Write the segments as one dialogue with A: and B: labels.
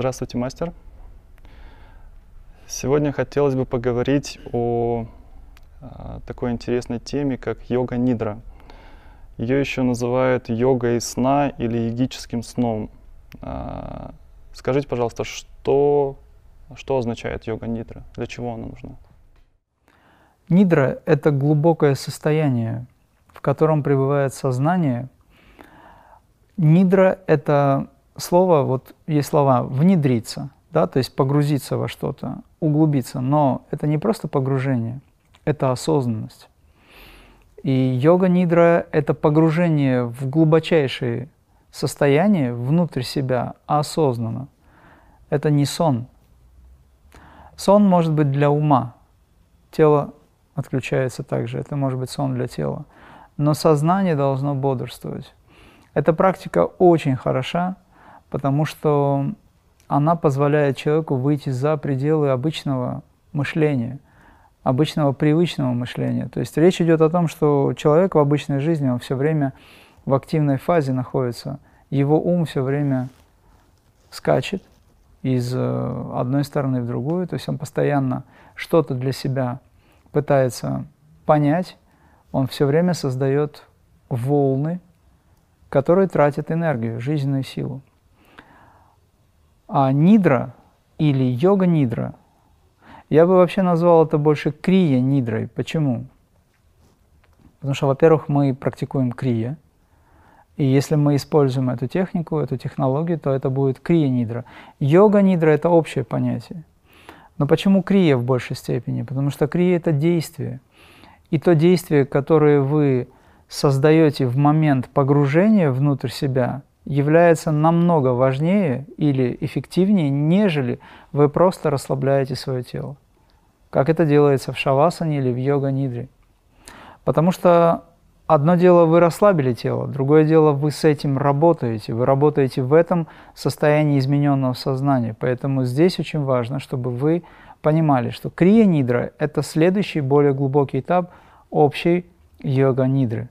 A: Здравствуйте, мастер. Сегодня хотелось бы поговорить о, о такой интересной теме, как йога-нидра. Ее еще называют йогой сна или йогическим сном. А, скажите, пожалуйста, что, что означает йога-нидра? Для чего она нужна?
B: Нидра – это глубокое состояние, в котором пребывает сознание. Нидра – это слово, вот есть слова «внедриться», да, то есть погрузиться во что-то, углубиться. Но это не просто погружение, это осознанность. И йога-нидра – это погружение в глубочайшие состояния внутрь себя осознанно. Это не сон. Сон может быть для ума. Тело отключается также. Это может быть сон для тела. Но сознание должно бодрствовать. Эта практика очень хороша, потому что она позволяет человеку выйти за пределы обычного мышления, обычного привычного мышления. То есть речь идет о том, что человек в обычной жизни, он все время в активной фазе находится, его ум все время скачет из э, одной стороны в другую, то есть он постоянно что-то для себя пытается понять, он все время создает волны, которые тратят энергию, жизненную силу. А нидра или йога-нидра, я бы вообще назвал это больше крия-нидрой. Почему? Потому что, во-первых, мы практикуем крия, и если мы используем эту технику, эту технологию, то это будет крия-нидра. Йога-нидра – это общее понятие. Но почему крия в большей степени? Потому что крия – это действие. И то действие, которое вы создаете в момент погружения внутрь себя, является намного важнее или эффективнее, нежели вы просто расслабляете свое тело, как это делается в шавасане или в йога-нидре. Потому что одно дело вы расслабили тело, другое дело вы с этим работаете, вы работаете в этом состоянии измененного сознания. Поэтому здесь очень важно, чтобы вы понимали, что крия-нидра – это следующий более глубокий этап общей йога-нидры.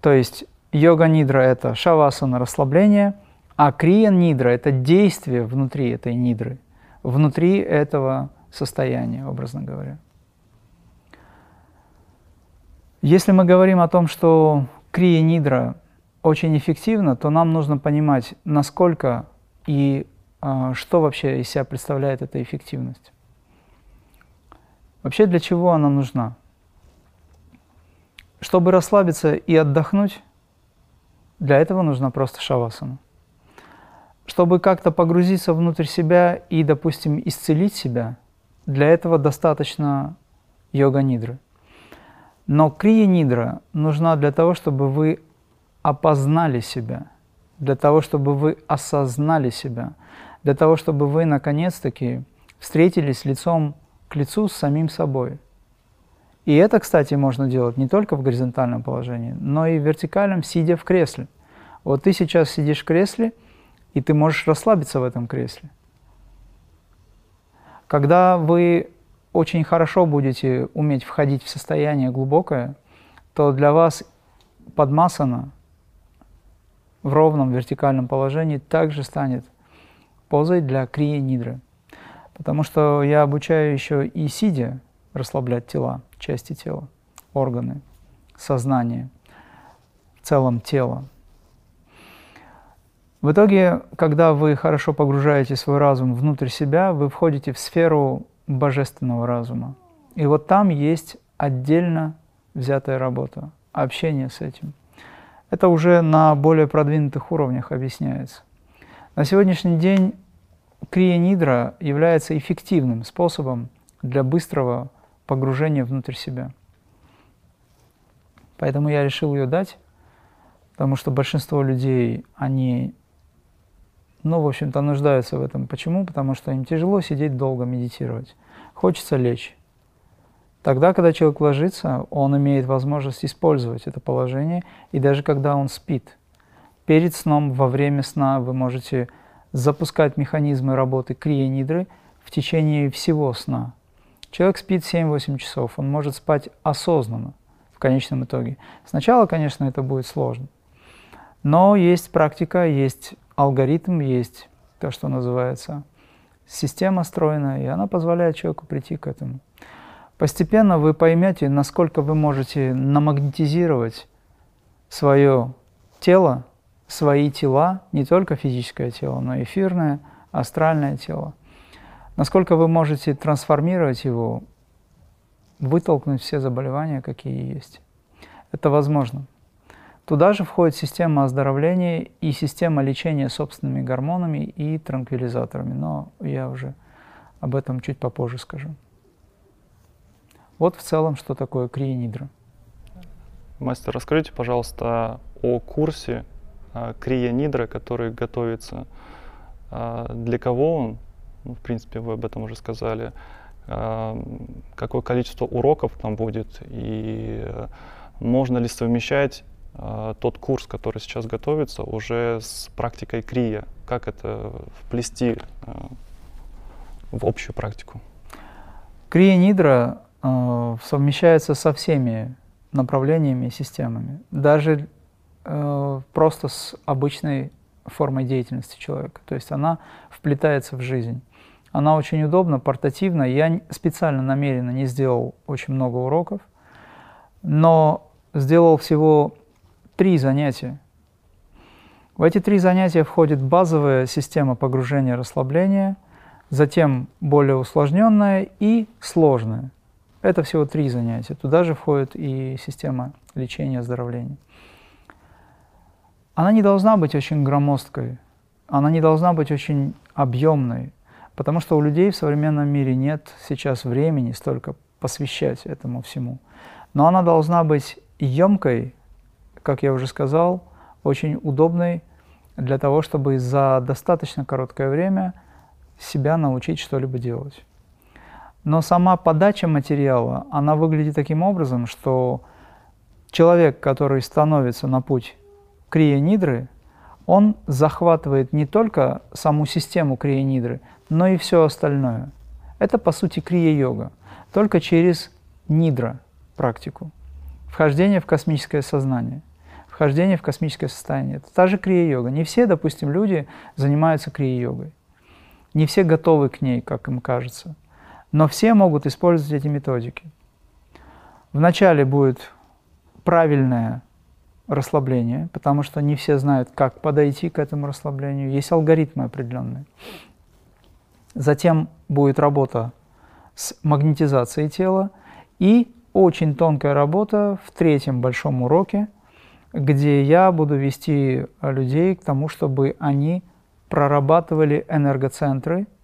B: То есть Йога-нидра – это шавасана – расслабление, а крия-нидра – это действие внутри этой нидры, внутри этого состояния, образно говоря. Если мы говорим о том, что крия-нидра очень эффективна, то нам нужно понимать, насколько и э, что вообще из себя представляет эта эффективность. Вообще для чего она нужна? Чтобы расслабиться и отдохнуть, для этого нужна просто шавасана. Чтобы как-то погрузиться внутрь себя и, допустим, исцелить себя, для этого достаточно йога-нидры. Но крия-нидра нужна для того, чтобы вы опознали себя, для того, чтобы вы осознали себя, для того, чтобы вы наконец-таки встретились лицом к лицу с самим собой – и это, кстати, можно делать не только в горизонтальном положении, но и в вертикальном, сидя в кресле. Вот ты сейчас сидишь в кресле, и ты можешь расслабиться в этом кресле. Когда вы очень хорошо будете уметь входить в состояние глубокое, то для вас подмасана в ровном вертикальном положении также станет позой для крия нидры. Потому что я обучаю еще и сидя расслаблять тела части тела, органы, сознание, в целом тело. В итоге, когда вы хорошо погружаете свой разум внутрь себя, вы входите в сферу божественного разума. И вот там есть отдельно взятая работа, общение с этим. Это уже на более продвинутых уровнях объясняется. На сегодняшний день крия-нидра является эффективным способом для быстрого погружение внутрь себя. Поэтому я решил ее дать, потому что большинство людей, они, ну, в общем-то, нуждаются в этом. Почему? Потому что им тяжело сидеть долго, медитировать. Хочется лечь. Тогда, когда человек ложится, он имеет возможность использовать это положение, и даже когда он спит. Перед сном, во время сна вы можете запускать механизмы работы крия-нидры в течение всего сна – Человек спит 7-8 часов, он может спать осознанно в конечном итоге. Сначала, конечно, это будет сложно, но есть практика, есть алгоритм, есть то, что называется система стройная, и она позволяет человеку прийти к этому. Постепенно вы поймете, насколько вы можете намагнетизировать свое тело, свои тела, не только физическое тело, но и эфирное, астральное тело. Насколько вы можете трансформировать его, вытолкнуть все заболевания, какие есть. Это возможно. Туда же входит система оздоровления и система лечения собственными гормонами и транквилизаторами, но я уже об этом чуть попозже скажу. Вот в целом, что такое крия-нидра.
A: Мастер, расскажите, пожалуйста, о курсе а, крия-нидра, который готовится. А, для кого он? Ну, в принципе, вы об этом уже сказали. А, какое количество уроков там будет? И можно ли совмещать тот курс, который сейчас готовится, уже с практикой крия? Как это вплести в общую практику?
B: Крия-нидра э, совмещается со всеми направлениями и системами. Даже э, просто с обычной формой деятельности человека. То есть она вплетается в жизнь. Она очень удобна, портативна. Я специально, намеренно не сделал очень много уроков, но сделал всего три занятия. В эти три занятия входит базовая система погружения и расслабления, затем более усложненная и сложная. Это всего три занятия. Туда же входит и система лечения оздоровления. Она не должна быть очень громоздкой, она не должна быть очень объемной, потому что у людей в современном мире нет сейчас времени столько посвящать этому всему. Но она должна быть емкой, как я уже сказал, очень удобной для того, чтобы за достаточно короткое время себя научить что-либо делать. Но сама подача материала, она выглядит таким образом, что человек, который становится на путь крия-нидры, он захватывает не только саму систему крия-нидры, но и все остальное. Это, по сути, крия-йога, только через нидра практику. Вхождение в космическое сознание, вхождение в космическое состояние. Это та же крия-йога. Не все, допустим, люди занимаются крия-йогой. Не все готовы к ней, как им кажется – но все могут использовать эти методики. Вначале будет правильное расслабление, потому что не все знают, как подойти к этому расслаблению. Есть алгоритмы определенные. Затем будет работа с магнетизацией тела и очень тонкая работа в третьем большом уроке, где я буду вести людей к тому, чтобы они прорабатывали энергоцентры –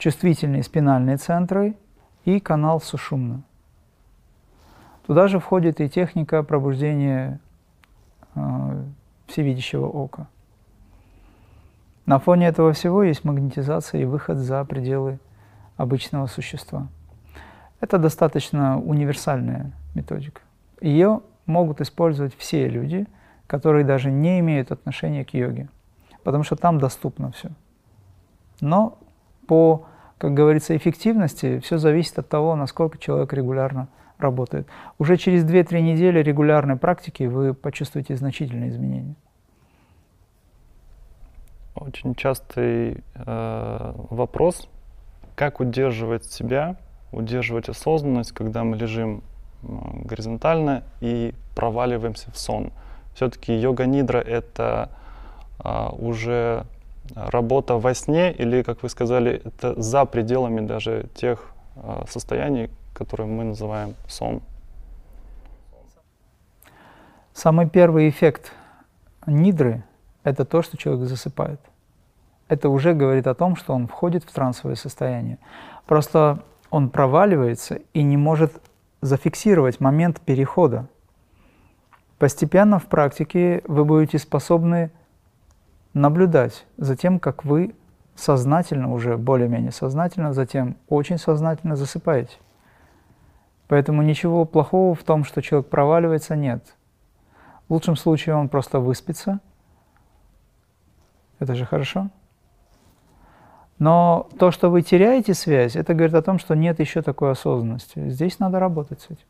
B: чувствительные спинальные центры и канал сушумна. Туда же входит и техника пробуждения всевидящего ока. На фоне этого всего есть магнетизация и выход за пределы обычного существа. Это достаточно универсальная методика. Ее могут использовать все люди, которые даже не имеют отношения к йоге, потому что там доступно все. Но по как говорится, эффективности все зависит от того, насколько человек регулярно работает. Уже через 2-3 недели регулярной практики вы почувствуете значительные изменения.
A: Очень частый э, вопрос, как удерживать себя, удерживать осознанность, когда мы лежим горизонтально и проваливаемся в сон. Все-таки йога-нидра это э, уже работа во сне или, как вы сказали, это за пределами даже тех э, состояний, которые мы называем сон?
B: Самый первый эффект нидры – это то, что человек засыпает. Это уже говорит о том, что он входит в трансовое состояние. Просто он проваливается и не может зафиксировать момент перехода. Постепенно в практике вы будете способны наблюдать за тем, как вы сознательно, уже более-менее сознательно, затем очень сознательно засыпаете. Поэтому ничего плохого в том, что человек проваливается, нет. В лучшем случае он просто выспится. Это же хорошо. Но то, что вы теряете связь, это говорит о том, что нет еще такой осознанности. Здесь надо работать с этим.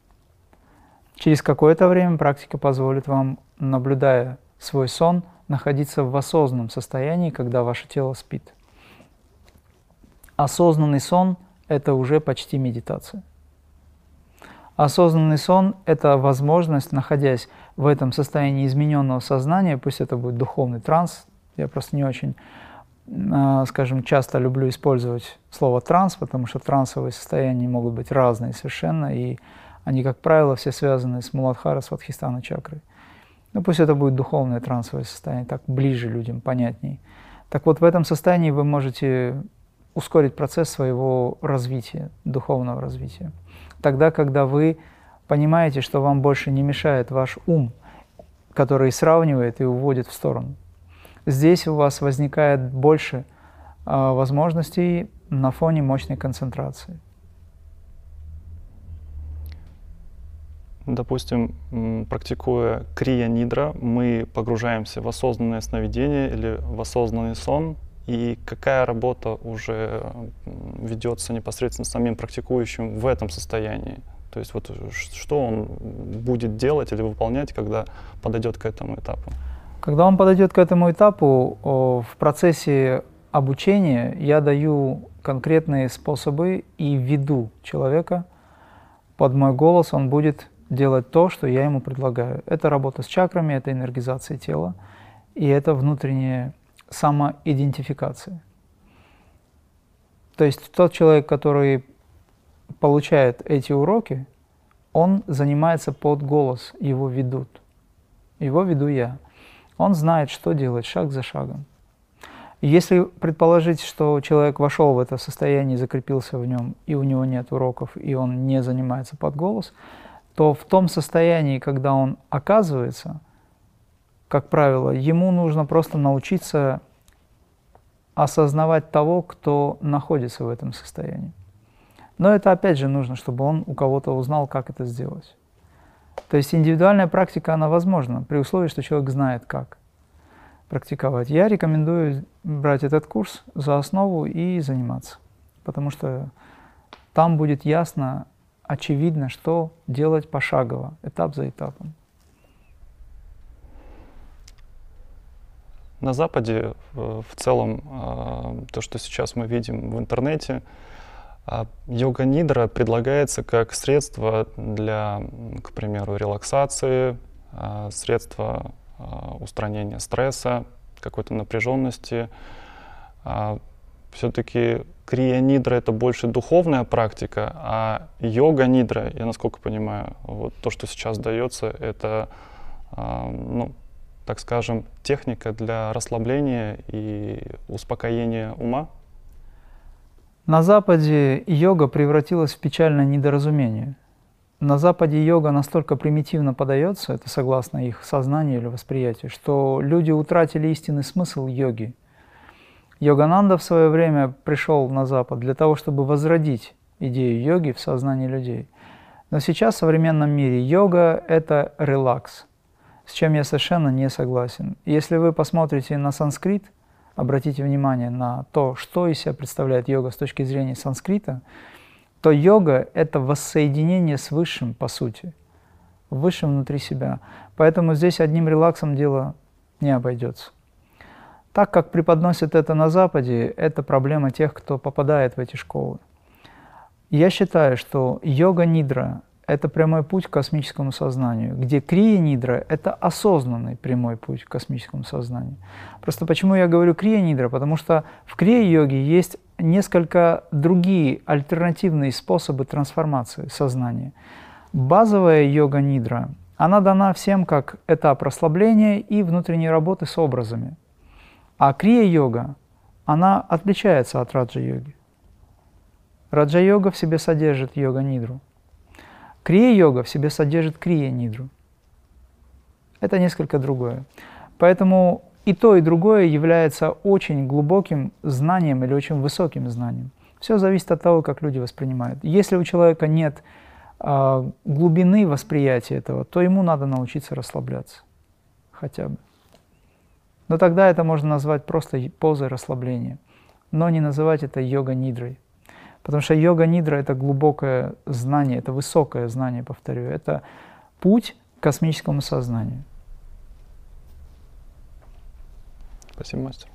B: Через какое-то время практика позволит вам, наблюдая свой сон, находиться в осознанном состоянии, когда ваше тело спит. Осознанный сон – это уже почти медитация. Осознанный сон – это возможность, находясь в этом состоянии измененного сознания, пусть это будет духовный транс, я просто не очень, а, скажем, часто люблю использовать слово транс, потому что трансовые состояния могут быть разные совершенно, и они, как правило, все связаны с Муладхара, с Вадхистана чакрой. Ну, пусть это будет духовное трансовое состояние, так ближе людям, понятней. Так вот, в этом состоянии вы можете ускорить процесс своего развития, духовного развития. Тогда, когда вы понимаете, что вам больше не мешает ваш ум, который сравнивает и уводит в сторону. Здесь у вас возникает больше э, возможностей на фоне мощной концентрации.
A: Допустим, практикуя крия-нидра, мы погружаемся в осознанное сновидение или в осознанный сон, и какая работа уже ведется непосредственно самим практикующим в этом состоянии. То есть вот что он будет делать или выполнять, когда подойдет к этому этапу?
B: Когда он подойдет к этому этапу, в процессе обучения я даю конкретные способы и веду человека под мой голос, он будет делать то, что я ему предлагаю. Это работа с чакрами, это энергизация тела, и это внутренняя самоидентификация. То есть тот человек, который получает эти уроки, он занимается под голос, его ведут. Его веду я. Он знает, что делать шаг за шагом. Если предположить, что человек вошел в это состояние, закрепился в нем, и у него нет уроков, и он не занимается под голос, то в том состоянии, когда он оказывается, как правило, ему нужно просто научиться осознавать того, кто находится в этом состоянии. Но это опять же нужно, чтобы он у кого-то узнал, как это сделать. То есть индивидуальная практика, она возможна, при условии, что человек знает, как практиковать. Я рекомендую брать этот курс за основу и заниматься, потому что там будет ясно, очевидно, что делать пошагово, этап за этапом.
A: На Западе в целом а, то, что сейчас мы видим в интернете, а йога нидра предлагается как средство для, к примеру, релаксации, а, средство устранения стресса, какой-то напряженности. Все-таки крия нидра это больше духовная практика, а йога нидра, я насколько понимаю, вот то, что сейчас дается, это, ну, так скажем, техника для расслабления и успокоения ума.
B: На Западе йога превратилась в печальное недоразумение. На Западе йога настолько примитивно подается, это согласно их сознанию или восприятию, что люди утратили истинный смысл йоги. Йогананда в свое время пришел на Запад для того, чтобы возродить идею йоги в сознании людей. Но сейчас в современном мире йога – это релакс, с чем я совершенно не согласен. Если вы посмотрите на санскрит – обратите внимание на то, что из себя представляет йога с точки зрения санскрита, то йога – это воссоединение с Высшим, по сути, Высшим внутри себя. Поэтому здесь одним релаксом дело не обойдется. Так как преподносят это на Западе, это проблема тех, кто попадает в эти школы. Я считаю, что йога-нидра это прямой путь к космическому сознанию, где крия-нидра – это осознанный прямой путь к космическому сознанию. Просто почему я говорю крия-нидра? Потому что в крия-йоге есть несколько другие альтернативные способы трансформации сознания. Базовая йога-нидра, она дана всем как этап расслабления и внутренней работы с образами. А крия-йога, она отличается от раджа-йоги. Раджа-йога в себе содержит йога-нидру – Крия-йога в себе содержит крия-нидру. Это несколько другое. Поэтому и то, и другое является очень глубоким знанием или очень высоким знанием. Все зависит от того, как люди воспринимают. Если у человека нет э, глубины восприятия этого, то ему надо научиться расслабляться хотя бы. Но тогда это можно назвать просто позой расслабления, но не называть это йога-нидрой. Потому что йога-нидра — это глубокое знание, это высокое знание, повторю. Это путь к космическому сознанию.
A: Спасибо, мастер.